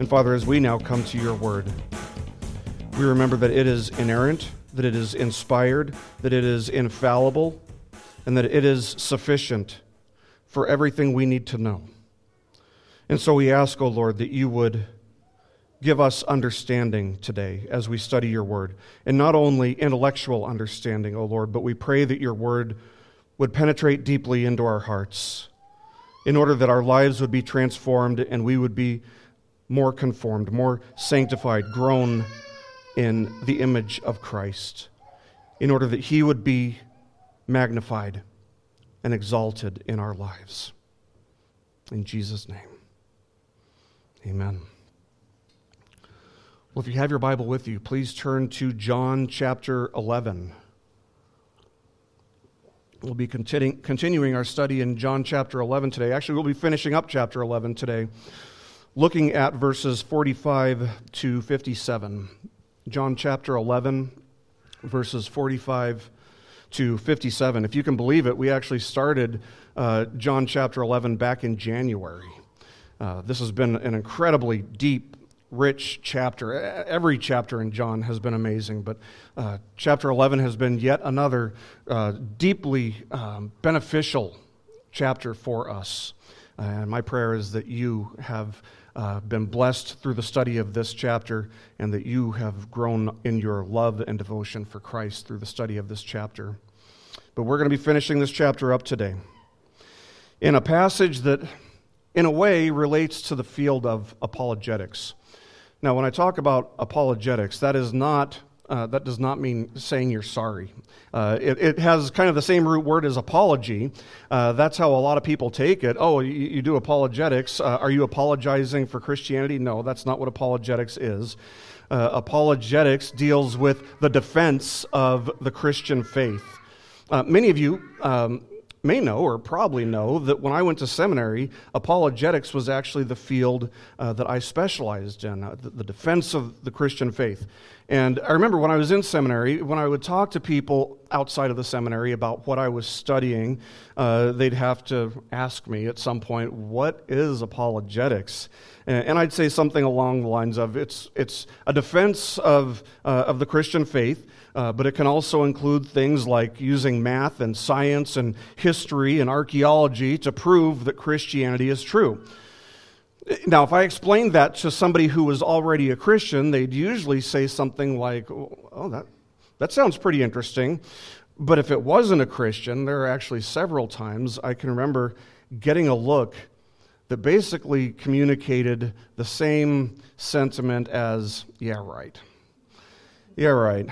And Father, as we now come to your word, we remember that it is inerrant, that it is inspired, that it is infallible, and that it is sufficient for everything we need to know. And so we ask, O oh Lord, that you would give us understanding today as we study your word. And not only intellectual understanding, O oh Lord, but we pray that your word would penetrate deeply into our hearts in order that our lives would be transformed and we would be more conformed, more sanctified, grown in the image of Christ, in order that he would be magnified and exalted in our lives. In Jesus' name, amen. Well, if you have your Bible with you, please turn to John chapter 11. We'll be continu- continuing our study in John chapter 11 today. Actually, we'll be finishing up chapter 11 today, looking at verses 45 to 57. John chapter 11, verses 45 to 57. If you can believe it, we actually started uh, John chapter 11 back in January. Uh, this has been an incredibly deep, rich chapter. Every chapter in John has been amazing, but uh, chapter 11 has been yet another uh, deeply um, beneficial chapter for us. And my prayer is that you have uh, been blessed through the study of this chapter and that you have grown in your love and devotion for Christ through the study of this chapter. But we're going to be finishing this chapter up today in a passage that, in a way, relates to the field of apologetics. Now, when I talk about apologetics, that is not uh, that does not mean saying you're sorry. Uh, it, it, has kind of the same root word as apology. Uh, that's how a lot of people take it. Oh, you, you do apologetics. Uh, are you apologizing for Christianity? No, that's not what apologetics is. Uh, apologetics deals with the defense of the Christian faith. Uh, many of you um, may know or probably know that when I went to seminary, apologetics was actually the field uh, that I specialized in, uh, the, the, defense of the Christian faith. And I remember when I was in seminary, when I would talk to people outside of the seminary about what I was studying, uh, they'd have to ask me at some point, What is apologetics? And, I'd say something along the lines of, It's, it's a defense of, uh, of the Christian faith. Uh, but it can also include things like using math and science and history and archaeology to prove that Christianity is true. Now, if I explained that to somebody who was already a Christian, they'd usually say something like, Oh, that, that sounds pretty interesting. But if it wasn't a Christian, there are actually several times I can remember getting a look that basically communicated the same sentiment as, Yeah, right. Yeah, right.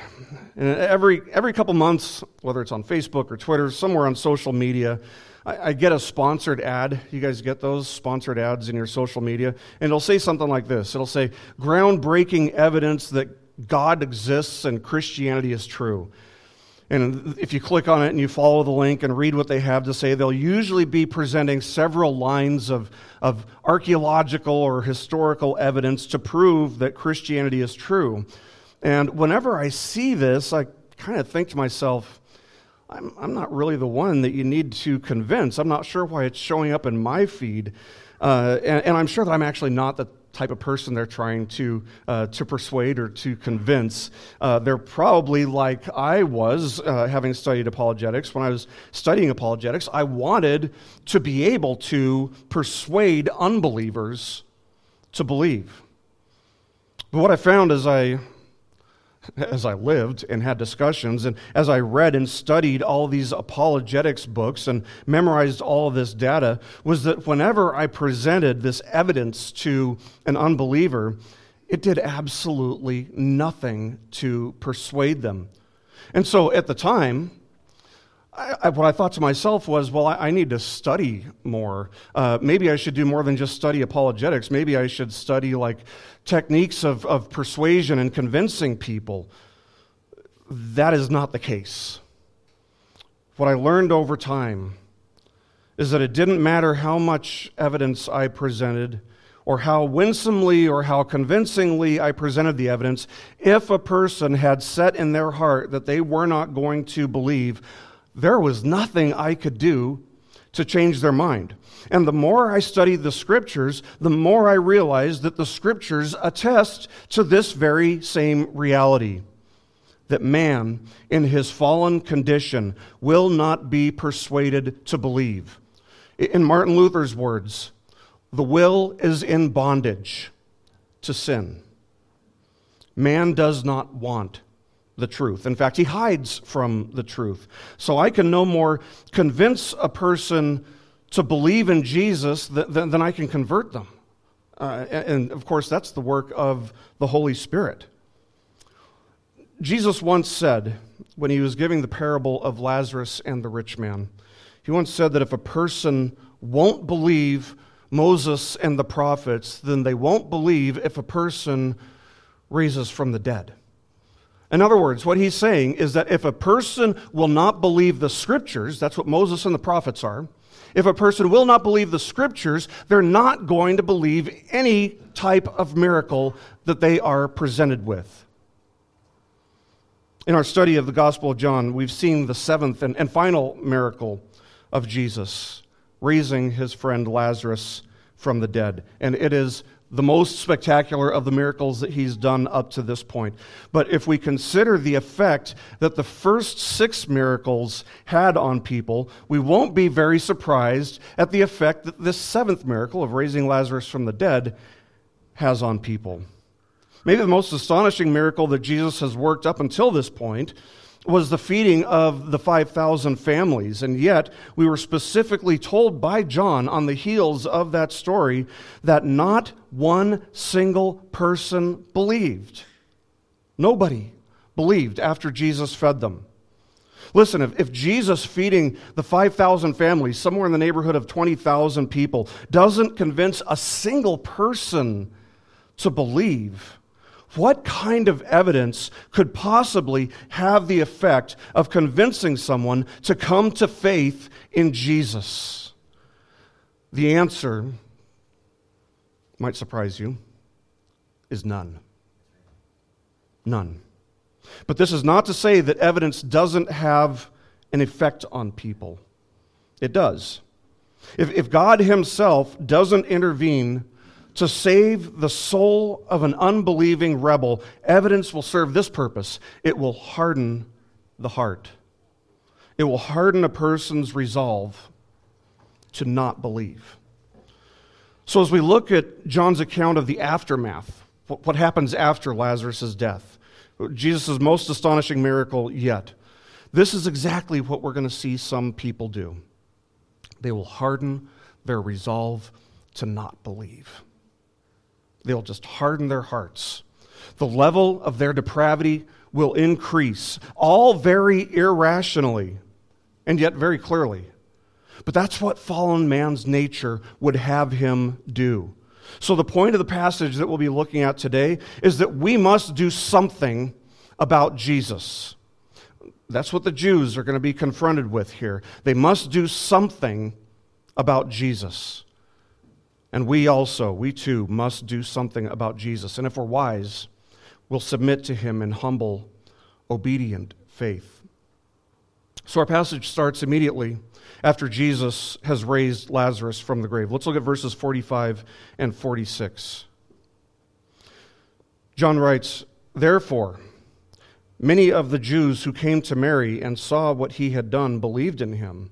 And every, every couple months, whether it's on Facebook or Twitter, somewhere on social media, I, I, get a sponsored ad. You guys get those sponsored ads in your social media? And it'll say something like this It'll say, groundbreaking evidence that God exists and Christianity is true. And if you click on it and you follow the link and read what they have to say, they'll usually be presenting several lines of, of archaeological or historical evidence to prove that Christianity is true. And whenever I see this, I kind of think to myself, I'm, I'm not really the one that you need to convince. I'm not sure why it's showing up in my feed. Uh, and, and, I'm sure that I'm actually not the type of person they're trying to, uh, to persuade or to convince. Uh, they're probably like I was, uh, having studied apologetics. When I was studying apologetics, I wanted to be able to persuade unbelievers to believe. But what I found as I as I lived and had discussions, and as I read and studied all these apologetics books and memorized all this data, was that whenever I presented this evidence to an unbeliever, it did absolutely nothing to persuade them. And so at the time, I, what I thought to myself was, well, I, I need to study more. Uh, maybe I should do more than just study apologetics. Maybe I should study like techniques of, of persuasion and convincing people. That is not the case. What I learned over time is that it didn't matter how much evidence I presented or how winsomely or how convincingly I presented the evidence, if a person had set in their heart that they were not going to believe, there was nothing I could do to change their mind. And the more I study the scriptures, the more I realize that the scriptures attest to this very same reality that man, in his fallen condition, will not be persuaded to believe. In Martin Luther's words, the will is in bondage to sin. Man does not want the truth. In fact, he hides from the truth. So I can no more convince a person to believe in Jesus than, I can convert them. Uh, and of course, that's the work of the Holy Spirit. Jesus once said, when he was giving the parable of Lazarus and the rich man, he once said that if a person won't believe Moses and the prophets, then they won't believe if a person raises from the dead. In other words, what he's saying is that if a person will not believe the scriptures, that's what Moses and the prophets are, if a person will not believe the scriptures, they're not going to believe any type of miracle that they are presented with. In our study of the Gospel of John, we've seen the seventh and, and final miracle of Jesus, raising his friend Lazarus from the dead. And it is the most spectacular of the miracles that he's done up to this point. But if we consider the effect that the first six miracles had on people, we won't be very surprised at the effect that this seventh miracle of raising Lazarus from the dead has on people. Maybe the most astonishing miracle that Jesus has worked up until this point was the feeding of the 5,000 families. And yet, we were specifically told by John on the heels of that story that not one single person believed. Nobody believed after Jesus fed them. Listen, if, if Jesus feeding the 5,000 families, somewhere in the neighborhood of 20,000 people, doesn't convince a single person to believe, what kind of evidence could possibly have the effect of convincing someone to come to faith in Jesus? The answer might surprise you is none. None. But this is not to say that evidence doesn't have an effect on people. It does. If, if God Himself doesn't intervene to save the soul of an unbelieving rebel, evidence will serve this purpose it will harden the heart. It will harden a person's resolve to not believe. So, as we look at John's account of the aftermath, what happens after Lazarus' death, Jesus' most astonishing miracle yet, this is exactly what we're going to see some people do. They will harden their resolve to not believe. They'll just harden their hearts. The level of their depravity will increase, all very irrationally and yet very clearly. But that's what fallen man's nature would have him do. So, the point of the passage that we'll be looking at today is that we must do something about Jesus. That's what the Jews are going to be confronted with here. They must do something about Jesus. And we also, we too, must do something about Jesus. And if we're wise, we'll submit to him in humble, obedient faith. So our passage starts immediately after Jesus has raised Lazarus from the grave. Let's look at verses 45 and 46. John writes, Therefore, many of the Jews who came to Mary and saw what he had done believed in him.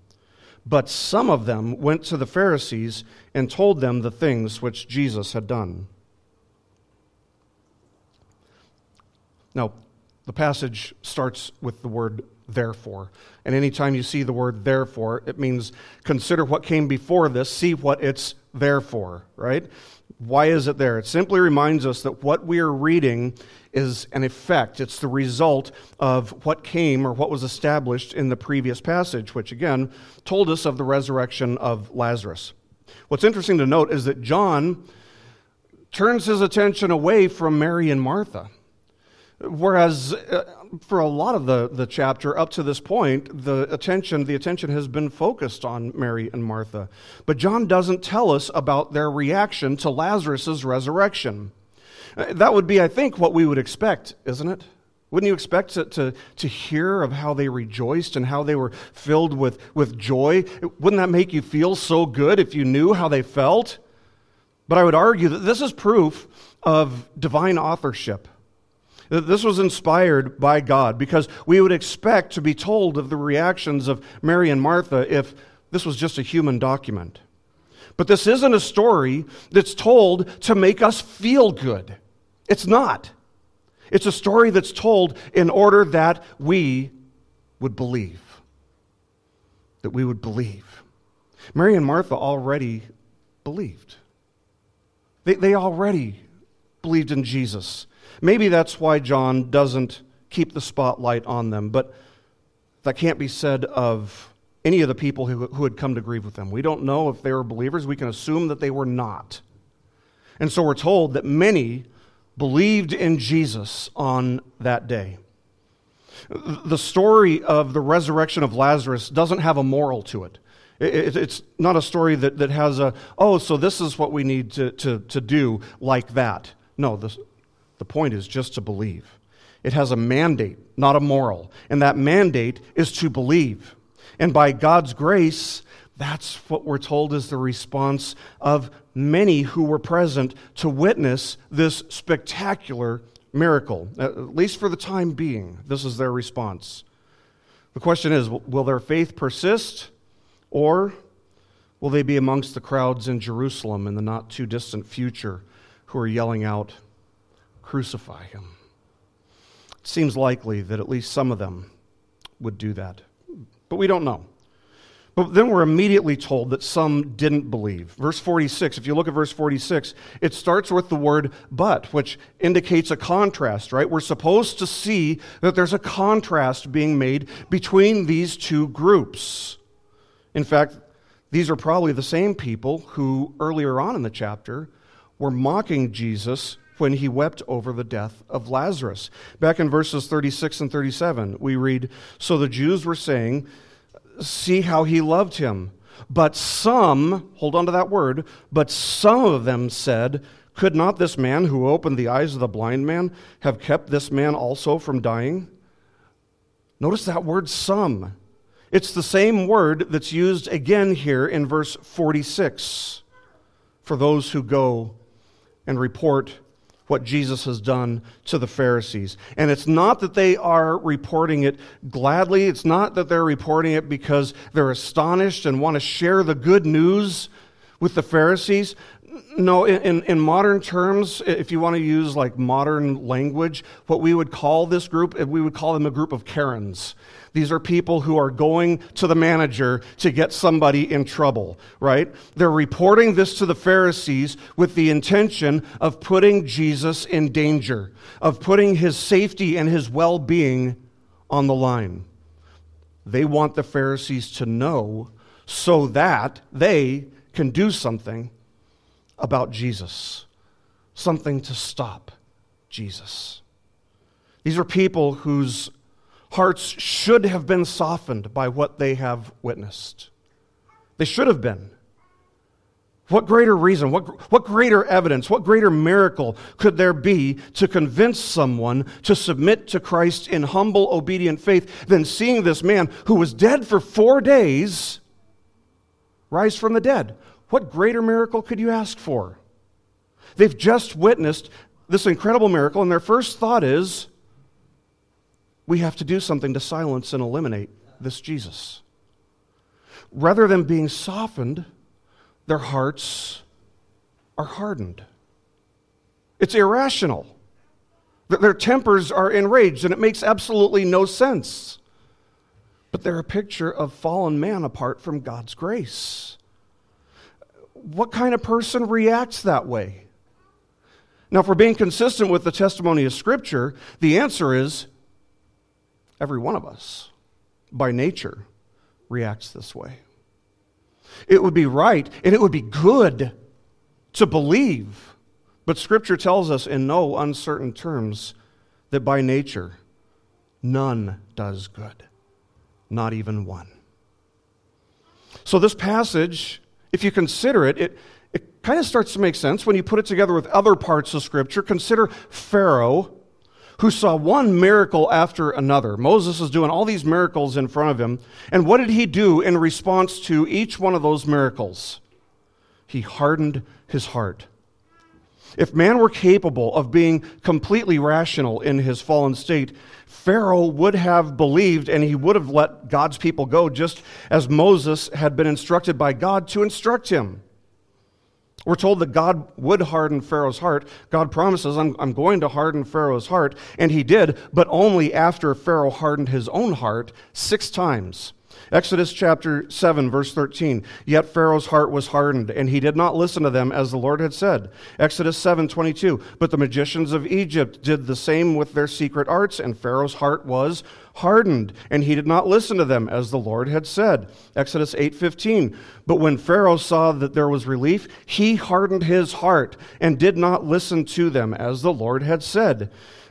But some of them went to the Pharisees and told them the things which Jesus had done. Now, the passage starts with the word therefore. And anytime you see the word therefore, it means consider what came before this, see what it's there for, right? Why is it there? It simply reminds us that what we are reading is an effect. It's the result of what came or what was established in the previous passage, which again told us of the resurrection of Lazarus. What's interesting to note is that John turns his attention away from Mary and Martha. Whereas uh, for a lot of the, the chapter up to this point, the attention, the attention has been focused on Mary and Martha. But John doesn't tell us about their reaction to Lazarus' resurrection. Uh, that would be, I think, what we would expect, isn't it? Wouldn't you expect to, to, to hear of how they rejoiced and how they were filled with, with joy? Wouldn't that make you feel so good if you knew how they felt? But I would argue that this is proof of divine authorship. That This was inspired by God because we would expect to be told of the reactions of Mary and Martha if this was just a human document. But this isn't a story that's told to make us feel good. It's not. It's a story that's told in order that we would believe. That we would believe. Mary and Martha already believed. They, they already believed in Jesus. Maybe that's why John doesn't keep the spotlight on them, but that can't be said of any of the people who, who had come to grieve with them. We don't know if they were believers. We can assume that they were not. And so we're told that many believed in Jesus on that day. The story of the resurrection of Lazarus doesn't have a moral to it. It's not a story that, that has a, oh, so this is what we need to, to, to do like that. No, the, the point is just to believe. It has a mandate, not a moral. And that mandate is to believe. And by God's grace, that's what we're told is the response of many who were present to witness this spectacular miracle. At least for the time being, this is their response. The question is will their faith persist, or will they be amongst the crowds in Jerusalem in the not too distant future who are yelling out, Crucify him? It seems likely that at least some of them would do that, but we don't know. But then we're immediately told that some didn't believe. Verse 46, if you look at verse 46, it starts with the word but, which indicates a contrast, right? We're supposed to see that there's a contrast being made between these two groups. In fact, these are probably the same people who earlier on in the chapter were mocking Jesus when he wept over the death of Lazarus. Back in verses 36 and 37, we read So the Jews were saying, see how he loved him. But some, hold on to that word, but some of them said, Could not this man who opened the eyes of the blind man have kept this man also from dying? Notice that word some. It's the same word that's used again here in verse 46 for those who go and report what Jesus has done to the Pharisees. And it's not that they are reporting it gladly, it's not that they're reporting it because they're astonished and want to share the good news with the Pharisees. No, in, in modern terms, if you want to use like modern language, what we would call this group, eh, we would call them a group of Karens. These are people who are going to the manager to get somebody in trouble, right? They're reporting this to the Pharisees with the intention of putting Jesus in danger, of putting his safety and his well being on the line. They want the Pharisees to know so that they can do something about Jesus, something to stop Jesus. These are people whose hearts should have been softened by what they have witnessed. They should have been. What greater reason, what, what greater evidence, what greater miracle could there be to convince someone to submit to Christ in humble, obedient faith than seeing this man who was dead for four days rise from the dead? What greater miracle could you ask for? They've just witnessed this incredible miracle, and their first thought is, we have to do something to silence and eliminate this Jesus. Rather than being softened, their hearts are hardened. It's irrational. Their tempers are enraged, and it makes absolutely no sense. But they're a picture of fallen man apart from God's grace. What kind of person reacts that way? Now, we're being consistent with the testimony of Scripture, the answer is Every one of us, by nature, reacts this way. It would be right and it would be good to believe, but Scripture tells us in no uncertain terms that by nature, none does good, not even one. So, this passage, if you consider it, it, it kind of starts to make sense when you put it together with other parts of Scripture. Consider Pharaoh who saw one miracle after another. Moses is doing all these miracles in front of him. And what did he do in response to each one of those miracles? He hardened his heart. If man were capable of being completely rational in his fallen state, Pharaoh would have believed and he would have let God's people go just as Moses had been instructed by God to instruct him. We're told that God would harden Pharaoh's heart. God promises, I'm, I'm going to harden Pharaoh's heart. And he did, but only after Pharaoh hardened his own heart six times. Exodus chapter 7, verse 13. Yet Pharaoh's heart was hardened, and he did not listen to them as the Lord had said. Exodus 7, 22. But the magicians of Egypt did the same with their secret arts, and Pharaoh's heart was hardened, and he did not listen to them as the Lord had said. Exodus 8:15. But when Pharaoh saw that there was relief, he hardened his heart and did not listen to them as the Lord had said.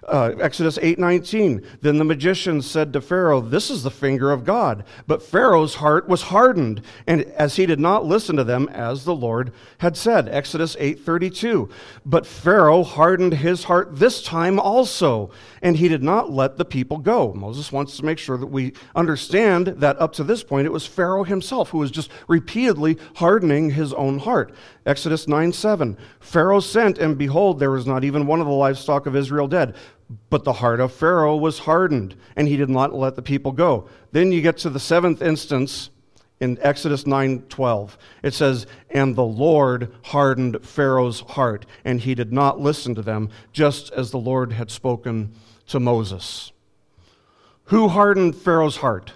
Uh, Exodus 8:19. Then the magicians said to Pharaoh, "This is the finger of God." But Pharaoh's heart was hardened, and as he did not listen to them as the Lord had said. Exodus 8:32. But Pharaoh hardened his heart this time also, and he did not let the people go. Moses wants to make sure that we understand that up to this point it was Pharaoh himself who was just repeatedly hardening his own heart. Exodus 9 7. Pharaoh sent, and behold, there was not even one of the livestock of Israel dead. But the heart of Pharaoh was hardened, and he did not let the people go. Then you get to the seventh instance in Exodus 9:12. It says, "And the Lord hardened Pharaoh's heart, and he did not listen to them, just as the Lord had spoken to Moses." Who hardened Pharaoh's heart?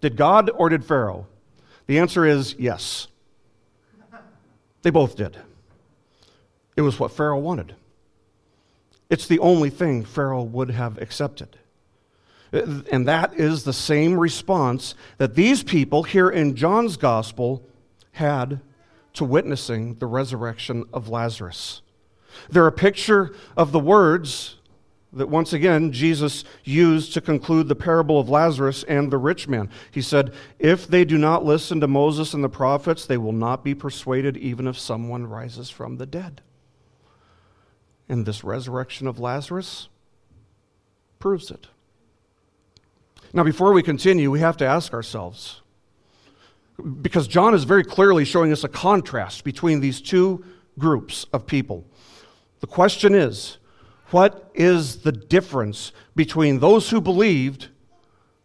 Did God or did Pharaoh? The answer is yes. They both did. It was what Pharaoh wanted. It's the only thing Pharaoh would have accepted. And that is the same response that these people here in John's gospel had to witnessing the resurrection of Lazarus. They're a picture of the words that once again Jesus used to conclude the parable of Lazarus and the rich man. He said, If they do not listen to Moses and the prophets, they will not be persuaded even if someone rises from the dead. And this resurrection of Lazarus proves it. Now, before we continue, we have to ask ourselves, because John is very clearly showing us a contrast between these two groups of people. The question is, what is the difference between those who believed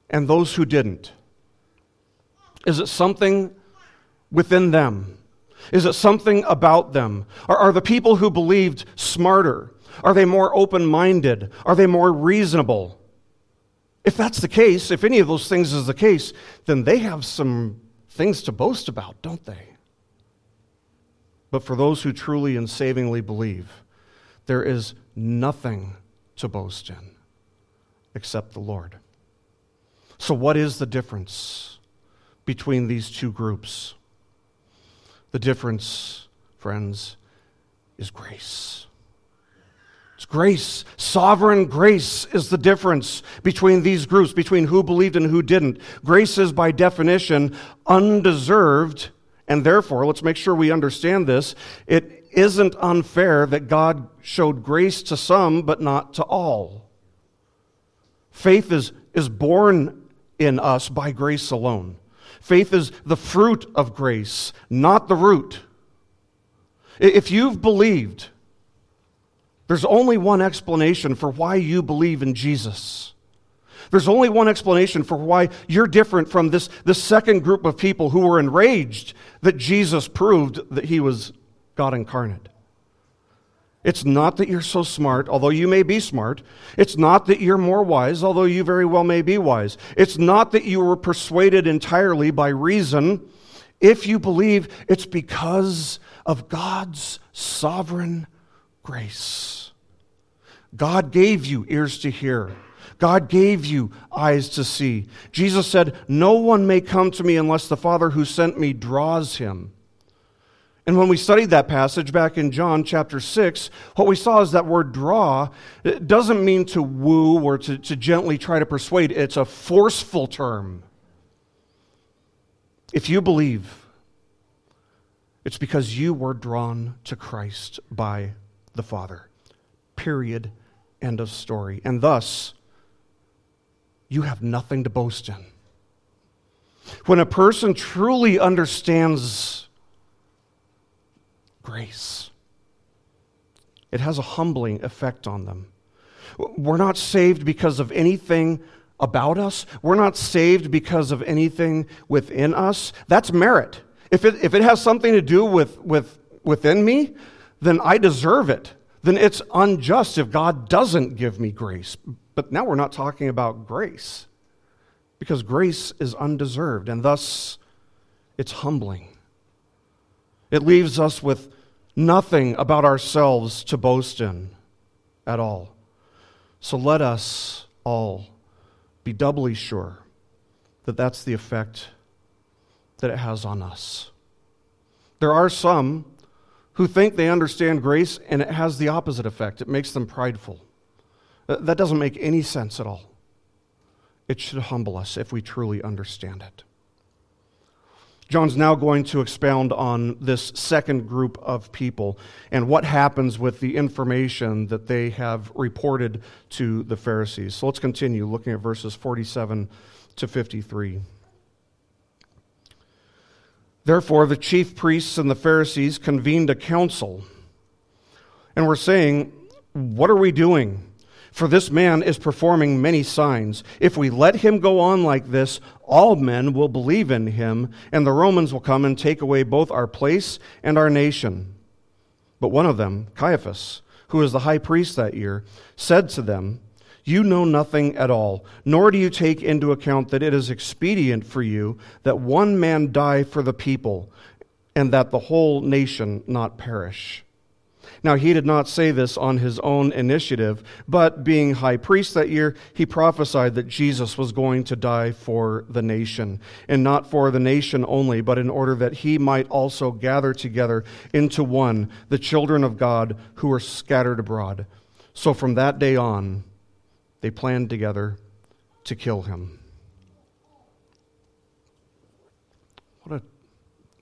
and those who didn't? Is it something within them? Is it something about them? Are, are the people who believed smarter? Are they more open minded? Are they more reasonable? If that's the case, if any of those things is the case, then they have some things to boast about, don't they? But for those who truly and savingly believe, there is nothing to boast in except the Lord. So, what is the difference between these two groups? The difference, friends, is grace. It's grace. Sovereign grace is the difference between these groups, between who believed and who didn't. Grace is, by definition, undeserved, and therefore, let's make sure we understand this. It isn't unfair that God showed grace to some, but not to all. Faith is, is born in us by grace alone. Faith is the fruit of grace, not the root. If you've believed, there's only one explanation for why you believe in Jesus. There's only one explanation for why you're different from this, this second group of people who were enraged that Jesus proved that he was God incarnate. It's not that you're so smart, although you may be smart. It's not that you're more wise, although you very well may be wise. It's not that you were persuaded entirely by reason. If you believe, it's because of God's sovereign grace. God gave you ears to hear. God gave you eyes to see. Jesus said, No one may come to me unless the Father who sent me draws him. And when we studied that passage back in John chapter 6, what we saw is that word draw doesn't mean to woo or to, to gently try to persuade, it's a forceful term. If you believe, it's because you were drawn to Christ by the Father. Period. End of story. And thus, you have nothing to boast in. When a person truly understands grace, it has a humbling effect on them. We're not saved because of anything about us. We're not saved because of anything within us. That's merit. If it, if it has something to do with, with within me, then I deserve it. Then it's unjust if God doesn't give me grace. But now we're not talking about grace because grace is undeserved and thus it's humbling. It leaves us with nothing about ourselves to boast in at all. So let us all be doubly sure that that's the effect that it has on us. There are some who think they understand grace and it has the opposite effect. It makes them prideful. Uh, that doesn't make any sense at all. It should humble us if we truly understand it. John's now going to expound on this second group of people and what happens with the information that they have reported to the Pharisees. So let's continue looking at verses 47 to 53. Therefore, the chief priests and the Pharisees convened a council and were saying, What are we doing? For this man is performing many signs. If we let him go on like this, all men will believe in him, and the Romans will come and take away both our place and our nation. But one of them, Caiaphas, who was the high priest that year, said to them, You know nothing at all, nor do you take into account that it is expedient for you that one man die for the people, and that the whole nation not perish. Now, he did not say this on his own initiative, but being high priest that year, he prophesied that Jesus was going to die for the nation. And not for the nation only, but in order that he might also gather together into one the children of God who were scattered abroad. So from that day on, they planned together to kill him. What a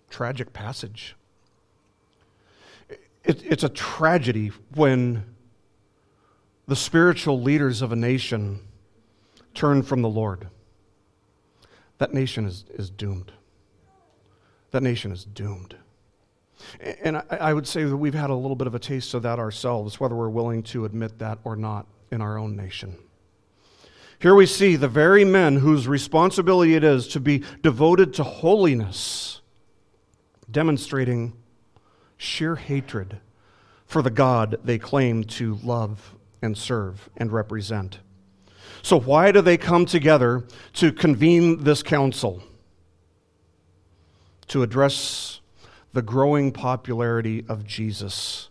tragic passage. It, it's a tragedy when the spiritual leaders of a nation turn from the Lord. That nation is, is doomed. That nation is doomed. And I, I would say that we've had a little bit of a taste of that ourselves, whether we're willing to admit that or not in our own nation. Here we see the very men whose responsibility it is to be devoted to holiness, demonstrating sheer hatred for the God they claim to love and serve and represent. So, why do they come together to convene this council? To address the growing popularity of Jesus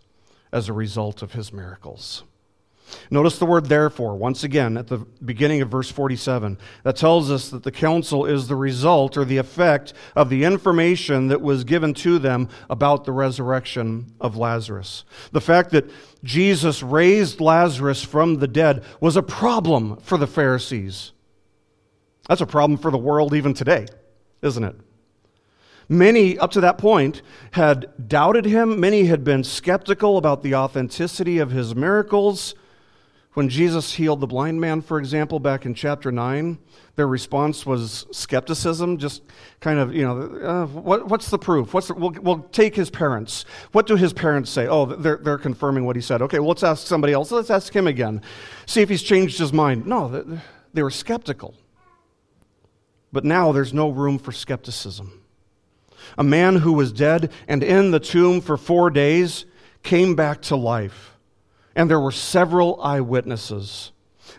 as a result of his miracles. Notice the word therefore, once again, at the beginning of verse 47. That tells us that the council is the result or the effect of the information that was given to them about the resurrection of Lazarus. The fact that Jesus raised Lazarus from the dead was a problem for the Pharisees. That's a problem for the world even today, isn't it? Many, up to that point, had doubted him. Many had been skeptical about the authenticity of his miracles. When Jesus healed the blind man, for example, back in chapter 9, their response was skepticism, just kind of, you know, uh, what, what's the proof? What's the, we'll, we'll take his parents. What do his parents say? Oh, they're, they're confirming what he said. Okay, well, let's ask somebody else. Let's ask him again. See if he's changed his mind. No, they, they were skeptical. But now there's no room for skepticism. A man who was dead and in the tomb for four days came back to life and there were several eyewitnesses.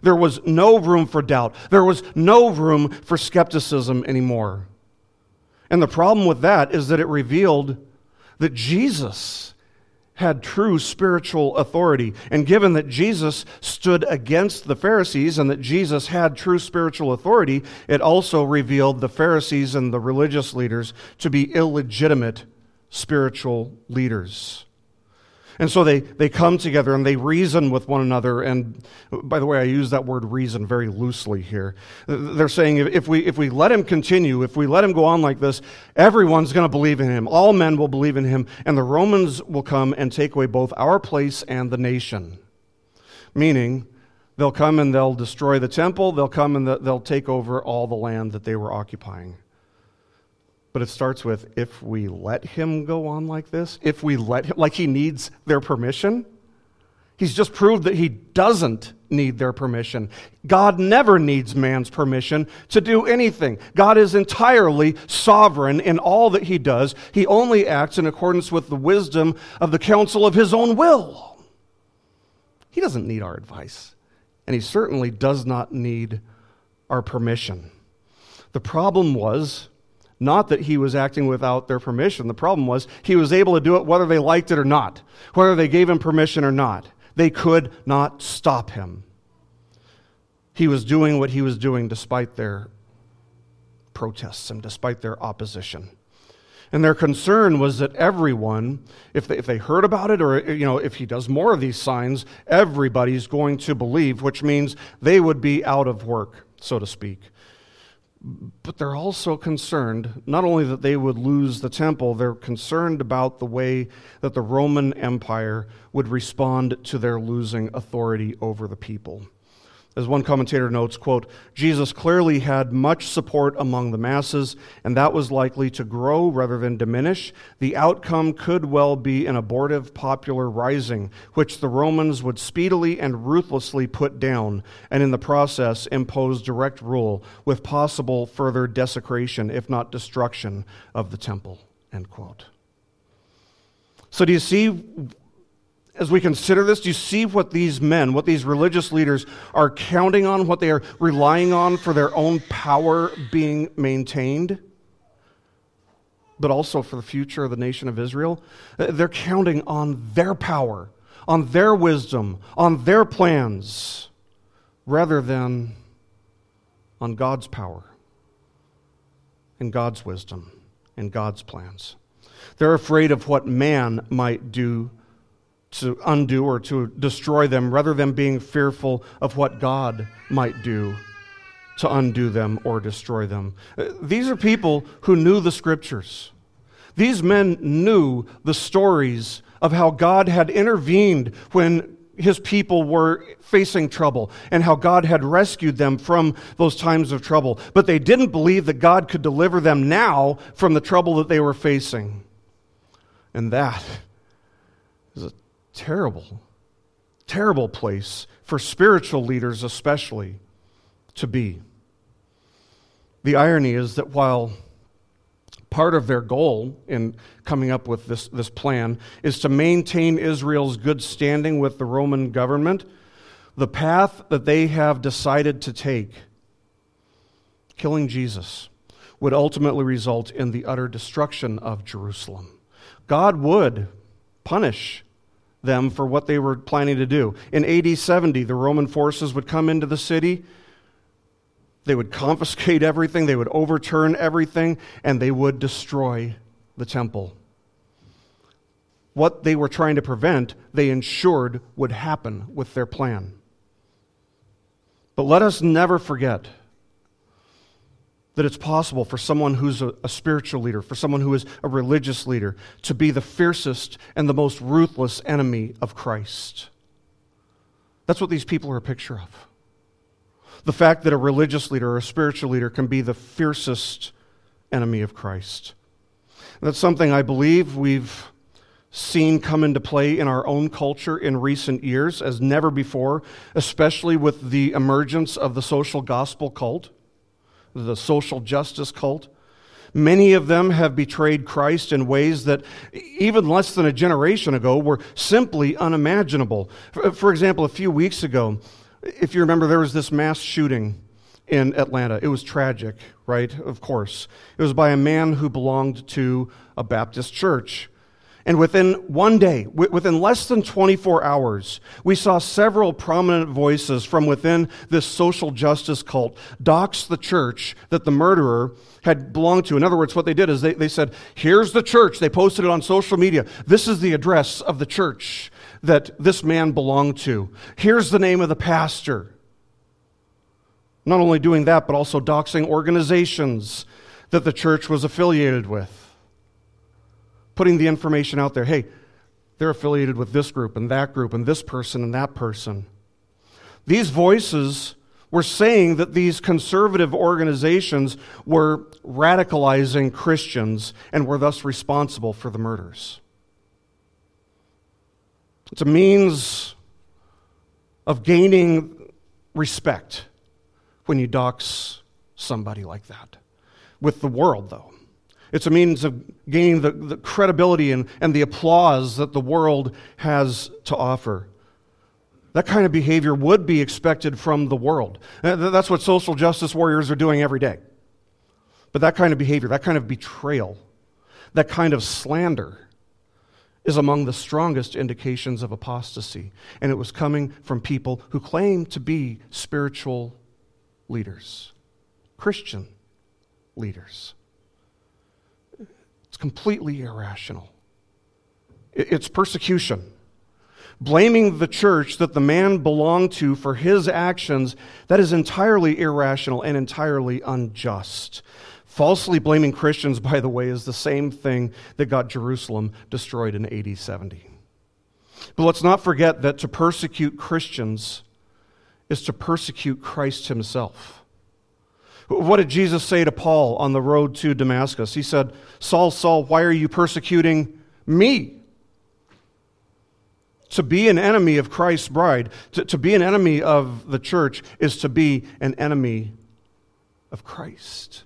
There was no room for doubt. There was no room for skepticism anymore. And the problem with that is that it revealed that Jesus had true spiritual authority. And given that Jesus stood against the Pharisees and that Jesus had true spiritual authority, it also revealed the Pharisees and the religious leaders to be illegitimate spiritual leaders. And so they, they come together and they reason with one another. And by the way, I use that word reason very loosely here. They're saying if we, if we let him continue, if we let him go on like this, everyone's going to believe in him. All men will believe in him. And the Romans will come and take away both our place and the nation. Meaning They'll come and they'll destroy the temple. They'll come and they'll take over all the land that they were occupying. But it starts with if we let him go on like this, if we let him, like he needs their permission. He's just proved that he doesn't need their permission. God never needs man's permission to do anything. God is entirely sovereign in all that he does. He only acts in accordance with the wisdom of the counsel of his own will. He doesn't need our advice, and he certainly does not need our permission. The problem was not that he was acting without their permission. The problem was he was able to do it whether they liked it or not, whether they gave him permission or not. They could not stop him. He was doing what he was doing despite their protests and despite their opposition. And their concern was that everyone, if they, if they heard about it or you know, if he does more of these signs, everybody's going to believe, which means they would be out of work, so to speak. But they're also concerned not only that they would lose the temple, they're concerned about the way that the Roman Empire would respond to their losing authority over the people. As one commentator notes, quote, Jesus clearly had much support among the masses, and that was likely to grow rather than diminish. The outcome could well be an abortive popular rising, which the Romans would speedily and ruthlessly put down, and in the process impose direct rule, with possible further desecration, if not destruction, of the temple. End quote. So, do you see as we consider this, do you see what these men, what these religious leaders are counting on, what they are relying on for their own power being maintained? But also for the future of the nation of Israel? Uh, they're counting on their power, on their wisdom, on their plans, rather than on God's power and God's wisdom and God's plans. They're afraid of what man might do to undo or to destroy them rather than being fearful of what God might do to undo them or destroy them. Uh, these are people who knew the scriptures. These men knew the stories of how God had intervened when his people were facing trouble and how God had rescued them from those times of trouble. But they didn't believe that God could deliver them now from the trouble that they were facing. And that terrible, terrible place for spiritual leaders, especially, to be. The irony is that while part of their goal in coming up with this, this plan is to maintain Israel's good standing with the Roman government, the path that they have decided to take, killing Jesus, would ultimately result in the utter destruction of Jerusalem. God would punish them for what they were planning to do. In AD 70, the Roman forces would come into the city. They would confiscate everything, they would overturn everything, and they would destroy the temple. What they were trying to prevent, they ensured would happen with their plan. But let us never forget that it's possible for someone who's a, a, spiritual leader, for someone who is a religious leader, to be the fiercest and the most ruthless enemy of Christ. That's what these people are a picture of. The fact that a religious leader or a spiritual leader can be the fiercest enemy of Christ. That's something I believe we've seen come into play in our own culture in recent years as never before, especially with the emergence of the social gospel cult the social justice cult. Many of them have betrayed Christ in ways that, even less than a generation ago, were simply unimaginable. For example, a few weeks ago, if you remember, there was this mass shooting in Atlanta. It was tragic, right? Of course. It was by a man who belonged to a Baptist church. And within one day, within less than 24 hours, we saw several prominent voices from within this social justice cult dox the church that the murderer had belonged to. In other words, what they did is they, they said, Here's the church. They posted it on social media. This is the address of the church that this man belonged to. Here's the name of the pastor. Not only doing that, but also doxing organizations that the church was affiliated with putting the information out there hey, they're affiliated with this group and that group and this person and that person. These voices were saying that these conservative organizations were radicalizing Christians and were thus responsible for the murders. It's a means of gaining respect when you dox somebody like that. With the world, though. It's a means of gaining the, the credibility and, and the applause that the world has to offer. That kind of behavior would be expected from the world. That's what social justice warriors are doing every day. But that kind of behavior, that kind of betrayal, that kind of slander is among the strongest indications of apostasy. And it was coming from people who claim to be spiritual leaders, Christian leaders. Completely irrational. It's persecution. Blaming the church that the man belonged to for his actions, that is entirely irrational and entirely unjust. Falsely blaming Christians, by the way, is the same thing that got Jerusalem destroyed in AD 70. But let's not forget that to persecute Christians is to persecute Christ himself. What did Jesus say to Paul on the road to Damascus? He said, Saul, Saul, why are you persecuting me? To be an enemy of Christ's bride, to, to be an enemy of the church, is to be an enemy of Christ.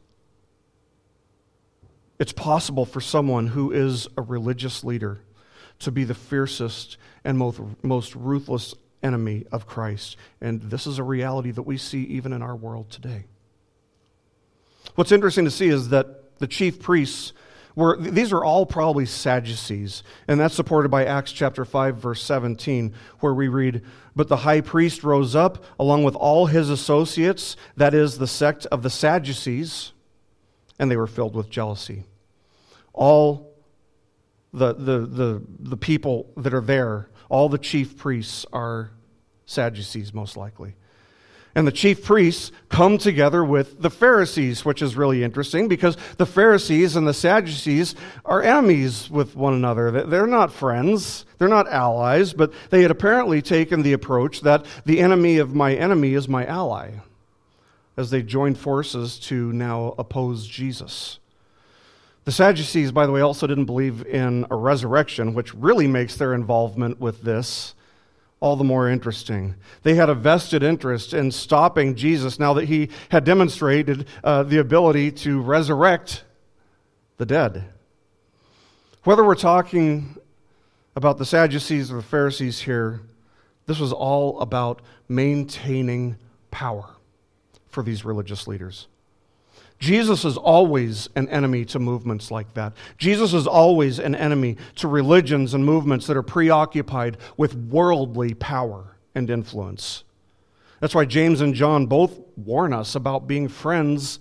It's possible for someone who is a religious leader to be the fiercest and most, most ruthless enemy of Christ. And this is a reality that we see even in our world today. What's interesting to see is that the chief priests were, these are all probably Sadducees, and that's supported by Acts chapter 5, verse 17, where we read, But the high priest rose up along with all his associates, that is, the sect of the Sadducees, and they were filled with jealousy. All the, the, the, the people that are there, all the chief priests are Sadducees, most likely. And the chief priests come together with the Pharisees, which is really interesting because the Pharisees and the Sadducees are enemies with one another. They're not friends, they're not allies, but they had apparently taken the approach that the enemy of my enemy is my ally as they joined forces to now oppose Jesus. The Sadducees, by the way, also didn't believe in a resurrection, which really makes their involvement with this all the more interesting. They had a vested interest in stopping Jesus now that he had demonstrated uh, the ability to resurrect the dead. Whether we're talking about the Sadducees or the Pharisees here, this was all about maintaining power for these religious leaders. Jesus is always an enemy to movements like that. Jesus is always an enemy to religions and movements that are preoccupied with worldly power and influence. That's why James and John both warn us about being friends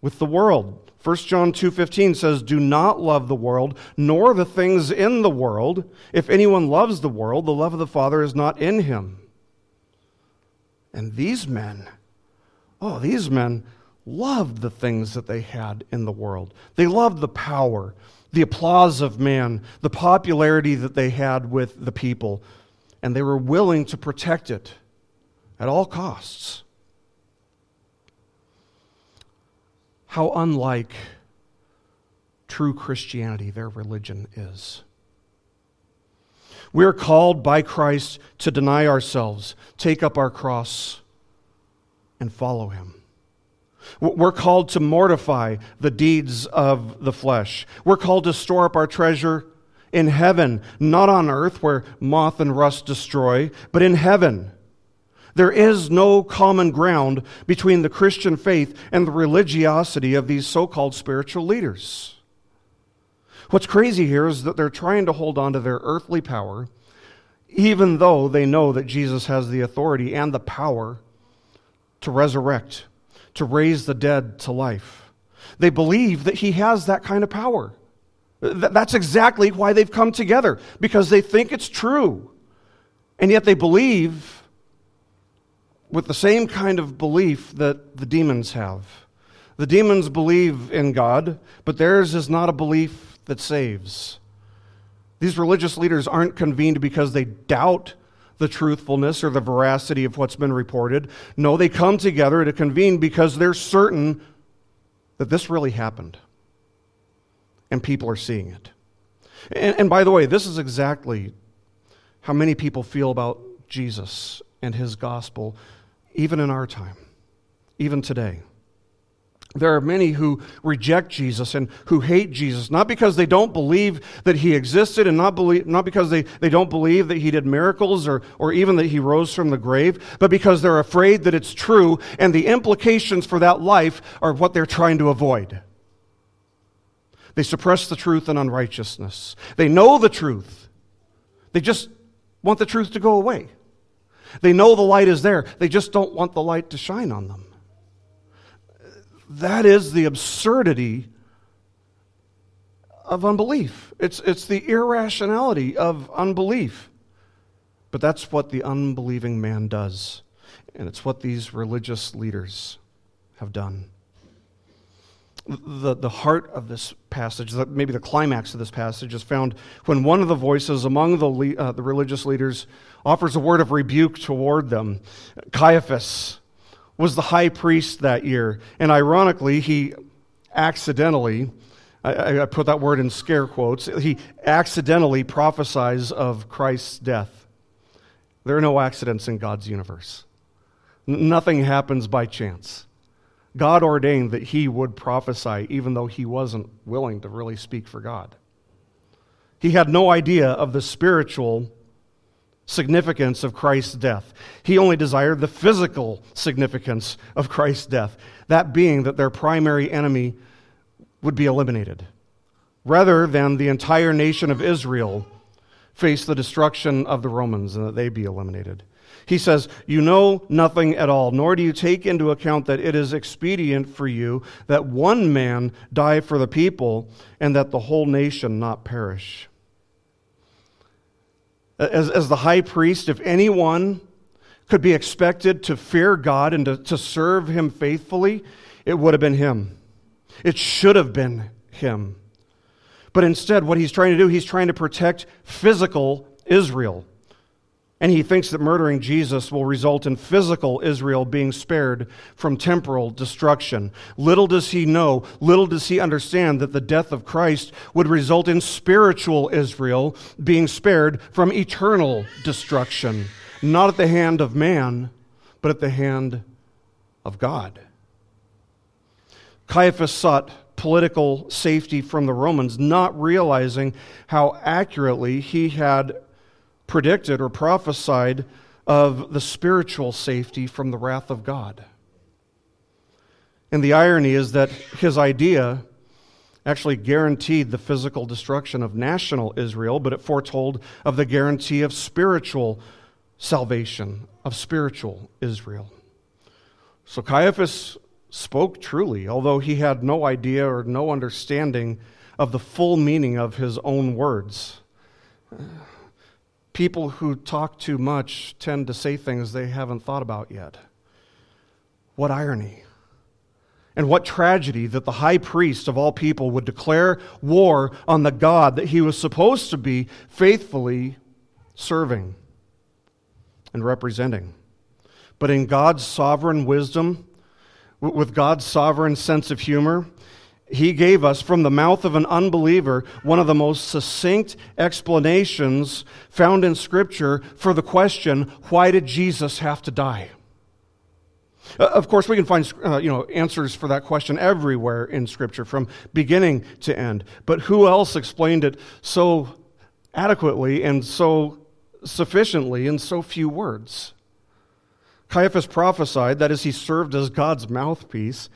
with the world. 1 John 2:15 says, "Do not love the world, nor the things in the world. If anyone loves the world, the love of the Father is not in him." And these men, oh, these men loved the things that they had in the world. They loved the power, the applause of man, the popularity that they had with the people, and they were willing to protect it at all costs. How unlike true Christianity their religion is. We are called by Christ to deny ourselves, take up our cross, and follow him. We're called to mortify the deeds of the flesh. We're called to store up our treasure in heaven, not on earth where moth and rust destroy, but in heaven. There is no common ground between the Christian faith and the religiosity of these so called spiritual leaders. What's crazy here is that they're trying to hold on to their earthly power, even though they know that Jesus has the authority and the power to resurrect to raise the dead to life. They believe that he has that kind of power. That's exactly why they've come together, because they think it's true. And yet they believe with the same kind of belief that the demons have. The demons believe in God, but theirs is not a belief that saves. These religious leaders aren't convened because they doubt the truthfulness or the veracity of what's been reported. No, they come together to convene because they're certain that this really happened. And people are seeing it. And, and, by the way, this is exactly how many people feel about Jesus and his gospel, even in our time, even today. There are many who reject Jesus and who hate Jesus, not because they don't believe that he existed and not, believe, not because they, they don't believe that he did miracles or, or even that he rose from the grave, but because they're afraid that it's true and the implications for that life are what they're trying to avoid. They suppress the truth and unrighteousness. They know the truth, they just want the truth to go away. They know the light is there, they just don't want the light to shine on them. That is the absurdity of unbelief. It's, it's the irrationality of unbelief. But that's what the unbelieving man does. And it's what these religious leaders have done. The, the heart of this passage, maybe the climax of this passage, is found when one of the voices among the, uh, the religious leaders offers a word of rebuke toward them. Caiaphas, was the high priest that year. And ironically, he accidentally, I, I, put that word in scare quotes, he accidentally prophesies of Christ's death. There are no accidents in God's universe, nothing happens by chance. God ordained that he would prophesy, even though he wasn't willing to really speak for God. He had no idea of the spiritual significance of Christ's death. He only desired the physical significance of Christ's death, that being that their primary enemy would be eliminated, rather than the entire nation of Israel face the destruction of the Romans and that they be eliminated. He says, You know nothing at all, nor do you take into account that it is expedient for you that one man die for the people, and that the whole nation not perish as, as the high priest, if anyone could be expected to fear God and to, to serve him faithfully, it would have been him. It should have been him. But instead, what he's trying to do, he's trying to protect physical Israel. And he thinks that murdering Jesus will result in physical Israel being spared from temporal destruction. Little does he know, little does he understand that the death of Christ would result in spiritual Israel being spared from eternal destruction, not at the hand of man, but at the hand of God. Caiaphas sought political safety from the Romans, not realizing how accurately he had predicted or prophesied of the spiritual safety from the wrath of God. And the irony is that his idea actually guaranteed the physical destruction of national Israel, but it foretold of the guarantee of spiritual salvation, of spiritual Israel. So Caiaphas spoke truly, although he had no idea or no understanding of the full meaning of his own words people who talk too much tend to say things they haven't thought about yet. What irony. And what tragedy that the high priest of all people would declare war on the God that he was supposed to be faithfully serving and representing. But in God's sovereign wisdom, with God's sovereign sense of humor, he gave us from the mouth of an unbeliever one of the most succinct explanations found in Scripture for the question why did Jesus have to die? Uh, of course, we can find uh, you know, answers for that question everywhere in Scripture, from beginning to end. But who else explained it so adequately and so sufficiently in so few words? Caiaphas prophesied, that as he served as God's mouthpiece,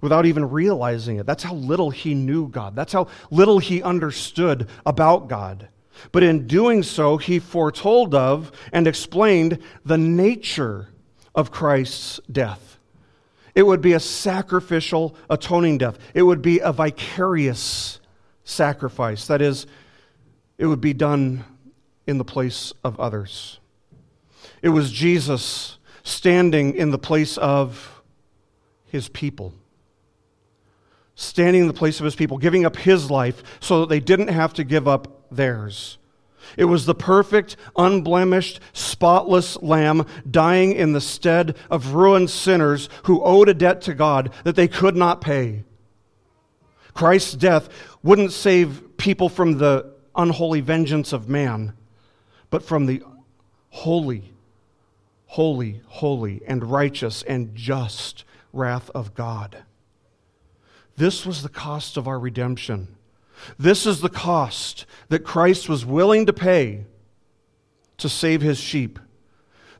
without even realizing it. That's how little he knew God. That's how little he understood about God. But in doing so, he foretold of and explained the nature of Christ's death. It would be a sacrificial atoning death, it would be a vicarious sacrifice. That is, it would be done in the place of others. It was Jesus standing in the place of his people standing in the place of his people, giving up his life so that they didn't have to give up theirs. It was the perfect, unblemished, spotless lamb dying in the stead of ruined sinners who owed a debt to God that they could not pay. Christ's death wouldn't save people from the unholy vengeance of man, but from the holy, holy, holy, and righteous and just wrath of God. This was the cost of our redemption. This is the cost that Christ was willing to pay to save his sheep.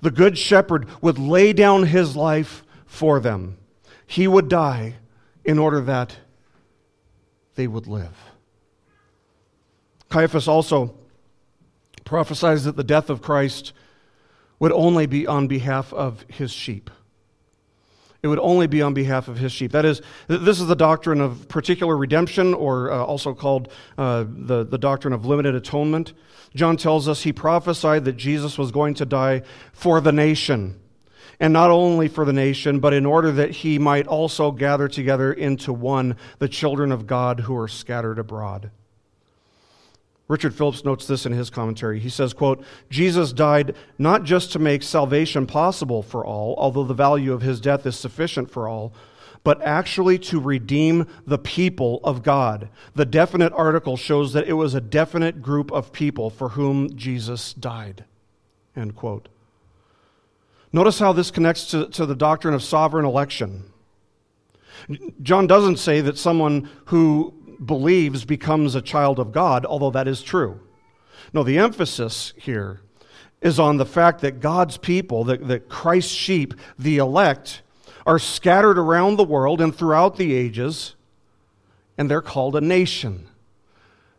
The good shepherd would lay down his life for them. He would die in order that they would live. Caiaphas also prophesies that the death of Christ would only be on behalf of his sheep. It would only be on behalf of his sheep. That is, this is the doctrine of particular redemption, or uh, also called uh, the, the doctrine of limited atonement. John tells us he prophesied that Jesus was going to die for the nation. And not only for the nation, but in order that he might also gather together into one the children of God who are scattered abroad. Richard Phillips notes this in his commentary. He says, quote, Jesus died not just to make salvation possible for all, although the value of his death is sufficient for all, but actually to redeem the people of God. The definite article shows that it was a definite group of people for whom Jesus died. End quote. Notice how this connects to, to the doctrine of sovereign election. John doesn't say that someone who believes becomes a child of God, although that is true. No, the emphasis here is on the fact that God's people, that, that Christ's sheep, the elect, are scattered around the world and throughout the ages, and they're called a nation.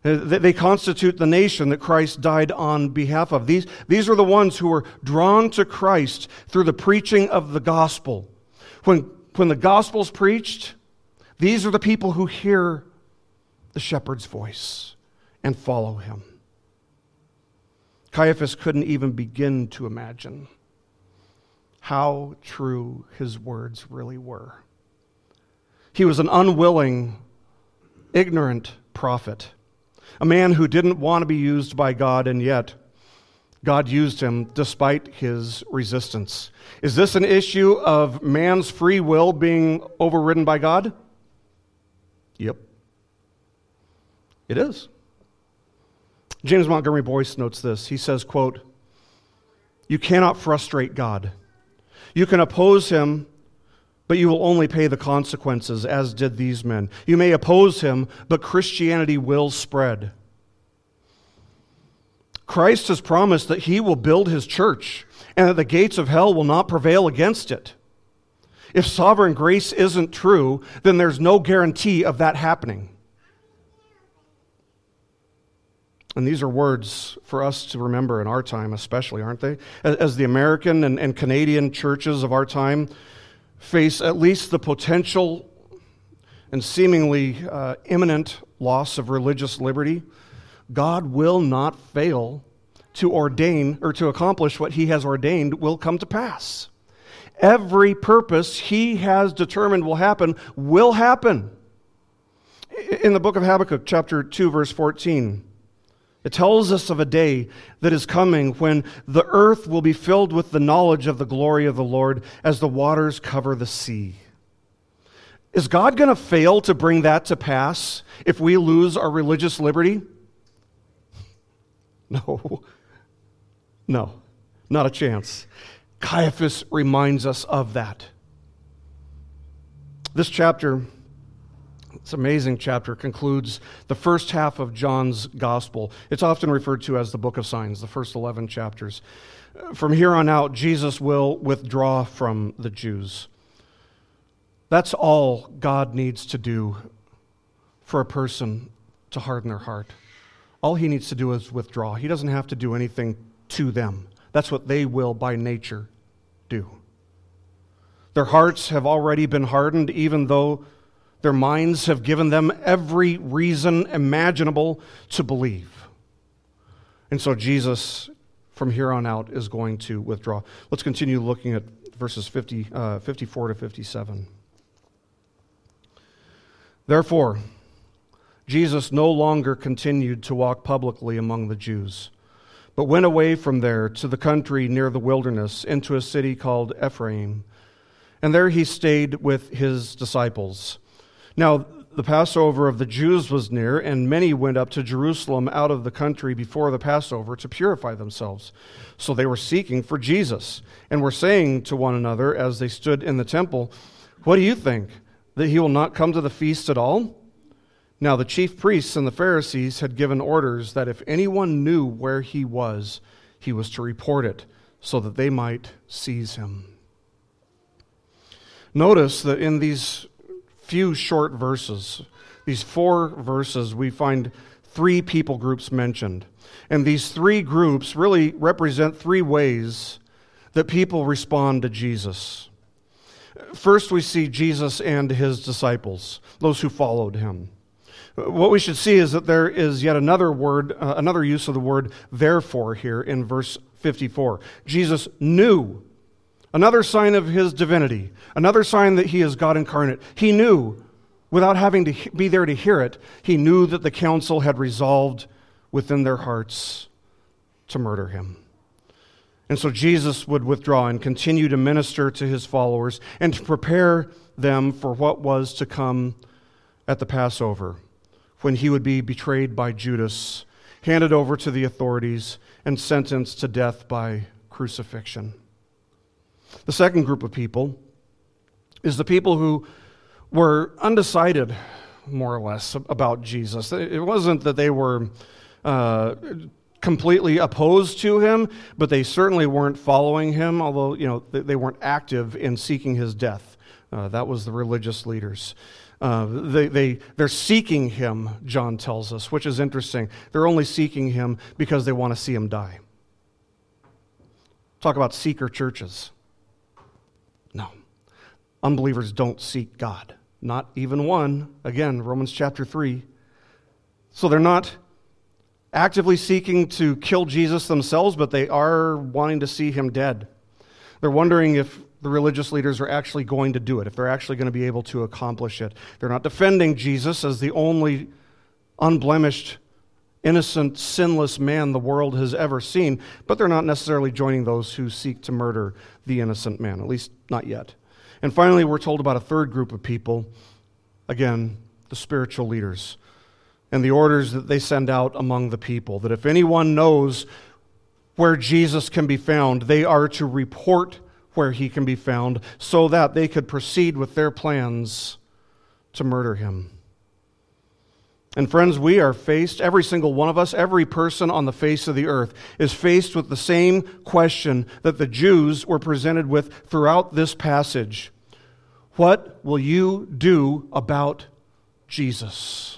Uh, they constitute the nation that Christ died on behalf of. These, these are the ones who were drawn to Christ through the preaching of the gospel. When, when the gospel's preached, these are the people who hear the shepherd's voice and follow him. Caiaphas couldn't even begin to imagine how true his words really were. He was an unwilling, ignorant prophet, a man who didn't want to be used by God, and yet God used him despite his resistance. Is this an issue of man's free will being overridden by God? Yep. It is. James Montgomery Boice notes this. He says, quote, You cannot frustrate God. You can oppose him, but you will only pay the consequences, as did these men. You may oppose him, but Christianity will spread. Christ has promised that he will build his church and that the gates of hell will not prevail against it. If sovereign grace isn't true, then there's no guarantee of that happening. And these are words for us to remember in our time, especially, aren't they? As the American and, and Canadian churches of our time face at least the potential and seemingly uh, imminent loss of religious liberty, God will not fail to ordain or to accomplish what He has ordained will come to pass. Every purpose He has determined will happen will happen. In the book of Habakkuk, chapter 2, verse 14, it tells us of a day that is coming when the earth will be filled with the knowledge of the glory of the Lord as the waters cover the sea. Is God going to fail to bring that to pass if we lose our religious liberty? No. No, not a chance. Caiaphas reminds us of that. This chapter this amazing chapter concludes the first half of John's gospel. It's often referred to as the book of signs, the first 11 chapters. From here on out, Jesus will withdraw from the Jews. That's all God needs to do for a person to harden their heart. All he needs to do is withdraw. He doesn't have to do anything to them. That's what they will by nature do. Their hearts have already been hardened, even though their minds have given them every reason imaginable to believe. And so Jesus, from here on out, is going to withdraw. Let's continue looking at verses 50, uh, 54 to 57. Therefore, Jesus no longer continued to walk publicly among the Jews, but went away from there to the country near the wilderness into a city called Ephraim. And there he stayed with his disciples. Now, the Passover of the Jews was near, and many went up to Jerusalem out of the country before the Passover to purify themselves. So they were seeking for Jesus, and were saying to one another as they stood in the temple, What do you think? That he will not come to the feast at all? Now, the chief priests and the Pharisees had given orders that if anyone knew where he was, he was to report it so that they might seize him. Notice that in these few short verses, these four verses, we find three people groups mentioned. And these three groups really represent three ways that people respond to Jesus. First, we see Jesus and his disciples, those who followed him. What we should see is that there is yet another word, uh, another use of the word therefore here in verse 54. Jesus knew, another sign of his divinity, another sign that he is God incarnate. He knew, without having to be there to hear it, he knew that the council had resolved within their hearts to murder him. And so Jesus would withdraw and continue to minister to his followers and to prepare them for what was to come at the Passover when he would be betrayed by Judas, handed over to the authorities, and sentenced to death by crucifixion. The second group of people is the people who were undecided, more or less, about Jesus. It wasn't that they were uh, completely opposed to him, but they certainly weren't following him, although you know they weren't active in seeking his death. Uh, that was the religious leaders. Uh, they, they, they're seeking him, John tells us, which is interesting. They're only seeking him because they want to see him die. Talk about seeker churches. Unbelievers don't seek God. Not even one. Again, Romans chapter 3. So they're not actively seeking to kill Jesus themselves, but they are wanting to see him dead. They're wondering if the religious leaders are actually going to do it, if they're actually going to be able to accomplish it. They're not defending Jesus as the only unblemished, innocent, sinless man the world has ever seen, but they're not necessarily joining those who seek to murder the innocent man, at least not yet. And finally, we're told about a third group of people again, the spiritual leaders and the orders that they send out among the people that if anyone knows where Jesus can be found, they are to report where he can be found so that they could proceed with their plans to murder him. And friends, we are faced, every single one of us, every person on the face of the earth is faced with the same question that the Jews were presented with throughout this passage. What will you do about Jesus?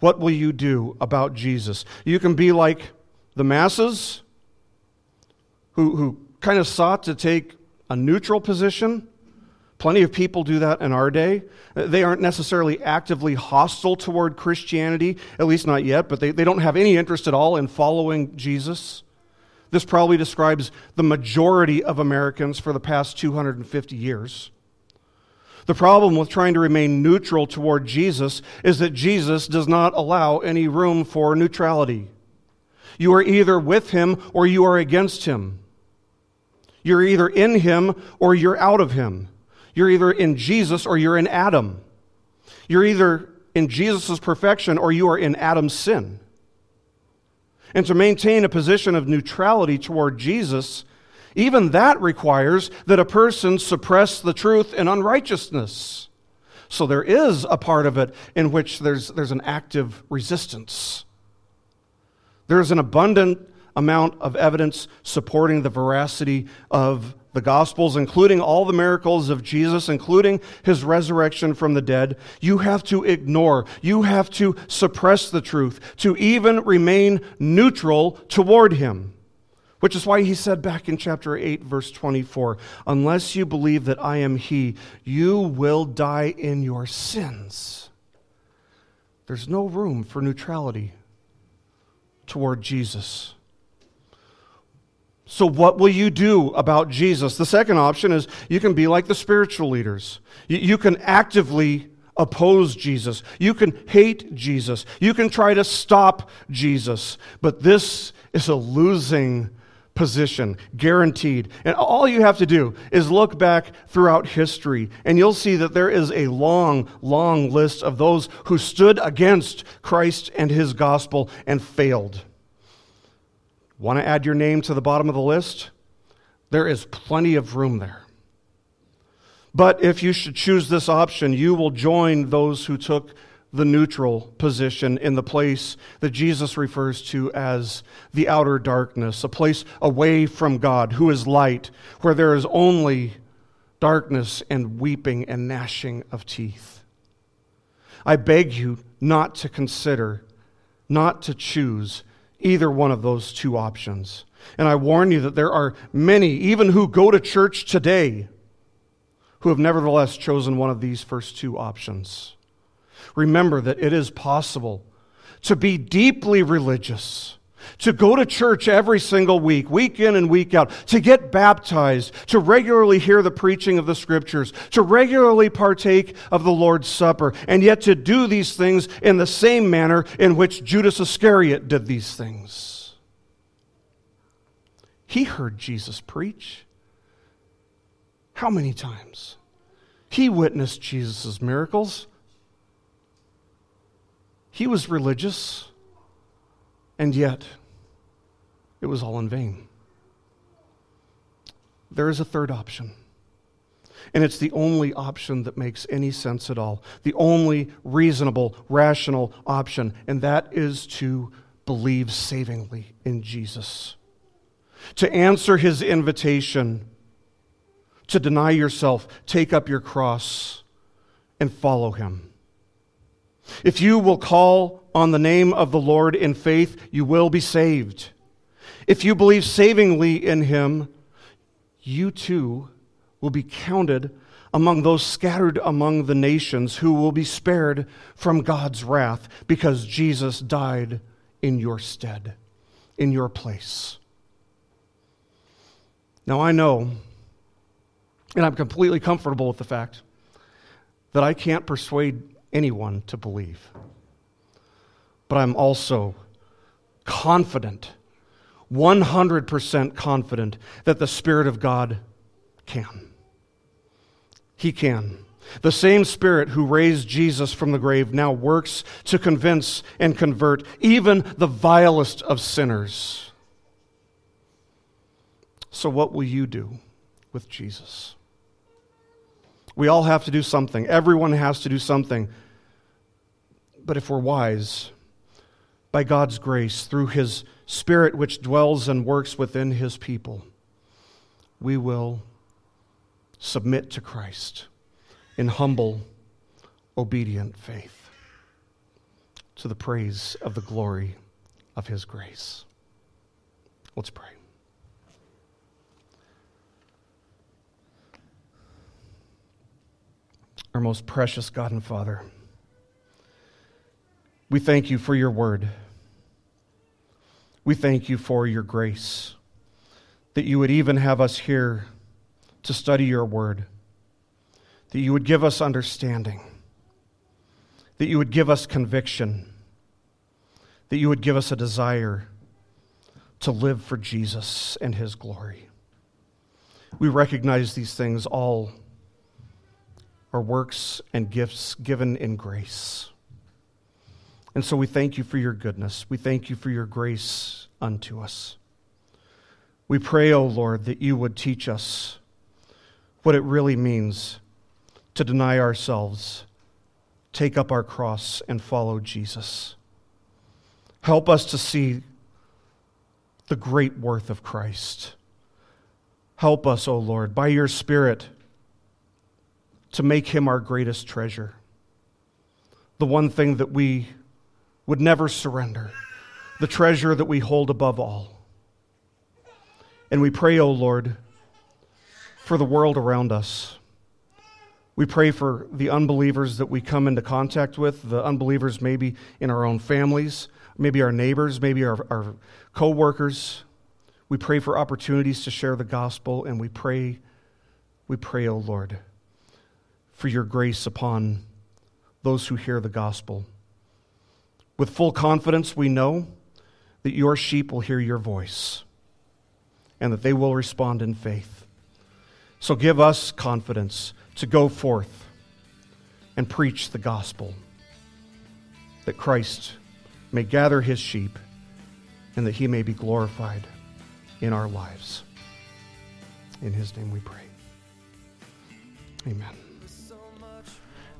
What will you do about Jesus? You can be like the masses who, who kind of sought to take a neutral position. Plenty of people do that in our day. Uh, they aren't necessarily actively hostile toward Christianity, at least not yet, but they, they don't have any interest at all in following Jesus. This probably describes the majority of Americans for the past 250 years. The problem with trying to remain neutral toward Jesus is that Jesus does not allow any room for neutrality. You are either with him or you are against him. You're either in him or you're out of him. You're either in Jesus or you're in Adam. You're either in Jesus' perfection or you are in Adam's sin. And to maintain a position of neutrality toward Jesus, even that requires that a person suppress the truth in unrighteousness. So there is a part of it in which there's, there's an active resistance. There's an abundant amount of evidence supporting the veracity of the Gospels, including all the miracles of Jesus, including his resurrection from the dead, you have to ignore, you have to suppress the truth, to even remain neutral toward him. Which is why he said back in chapter 8, verse 24, Unless you believe that I am he, you will die in your sins. There's no room for neutrality toward Jesus. So, what will you do about Jesus? The second option is you can be like the spiritual leaders. You, can actively oppose Jesus. You can hate Jesus. You can try to stop Jesus. But this is a losing position, guaranteed. And all you have to do is look back throughout history, and you'll see that there is a long, long list of those who stood against Christ and his gospel and failed. Want to add your name to the bottom of the list? There is plenty of room there. But if you should choose this option, you will join those who took the neutral position in the place that Jesus refers to as the outer darkness, a place away from God, who is light, where there is only darkness and weeping and gnashing of teeth. I beg you not to consider, not to choose either one of those two options. And I warn you that there are many, even who go to church today, who have nevertheless chosen one of these first two options. Remember that it is possible to be deeply religious, to go to church every single week, week in and week out, to get baptized, to regularly hear the preaching of the scriptures, to regularly partake of the Lord's Supper, and yet to do these things in the same manner in which Judas Iscariot did these things. He heard Jesus preach. How many times? He witnessed Jesus' miracles. He was religious, and yet it was all in vain. There is a third option. And it's the only option that makes any sense at all. The only reasonable, rational option. And that is to believe savingly in Jesus. To answer his invitation to deny yourself, take up your cross, and follow him. If you will call on the name of the Lord in faith, you will be saved. If you believe savingly in him, you too will be counted among those scattered among the nations who will be spared from God's wrath because Jesus died in your stead, in your place. Now, I know and I'm completely comfortable with the fact that I can't persuade anyone to believe. But I'm also confident, 100% confident, that the Spirit of God can. He can. The same Spirit who raised Jesus from the grave now works to convince and convert even the vilest of sinners. So, what will you do with Jesus? We all have to do something. Everyone has to do something. But if we're wise, by God's grace, through His Spirit which dwells and works within His people, we will submit to Christ in humble, obedient faith to the praise of the glory of His grace. Let's pray. our most precious God and Father. We thank you for your word. We thank you for your grace, that you would even have us here to study your word, that you would give us understanding, that you would give us conviction, that you would give us a desire to live for Jesus and his glory. We recognize these things all are works and gifts given in grace. And so we thank you for your goodness. We thank you for your grace unto us. We pray, O oh Lord, that you would teach us what it really means to deny ourselves, take up our cross, and follow Jesus. Help us to see the great worth of Christ. Help us, O oh Lord, by your Spirit to make him our greatest treasure. The one thing that we would never surrender, the treasure that we hold above all. And we pray, O oh Lord, for the world around us. We pray for the unbelievers that we come into contact with, the unbelievers maybe in our own families, maybe our neighbors, maybe our, our co workers. We pray for opportunities to share the gospel, and we pray, we pray, O oh Lord for your grace upon those who hear the gospel. With full confidence, we know that your sheep will hear your voice and that they will respond in faith. So give us confidence to go forth and preach the gospel, that Christ may gather his sheep and that he may be glorified in our lives. In his name we pray. Amen.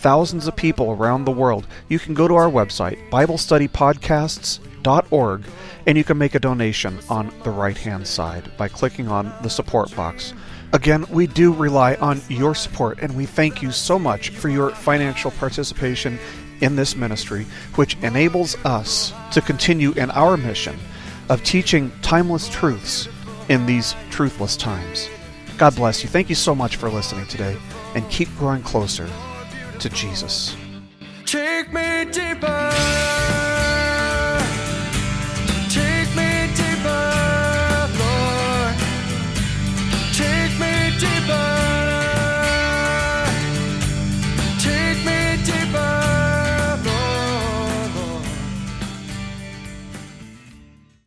thousands of people around the world, you can go to our website, BibleStudyPodcasts.org, and you can make a donation on the right hand side by clicking on the support box. Again, we do rely on your support, and we thank you so much for your financial participation in this ministry, which enables us to continue in our mission of teaching timeless truths in these truthless times. God bless you. Thank you so much for listening today, and keep growing closer to Jesus. Take me deeper.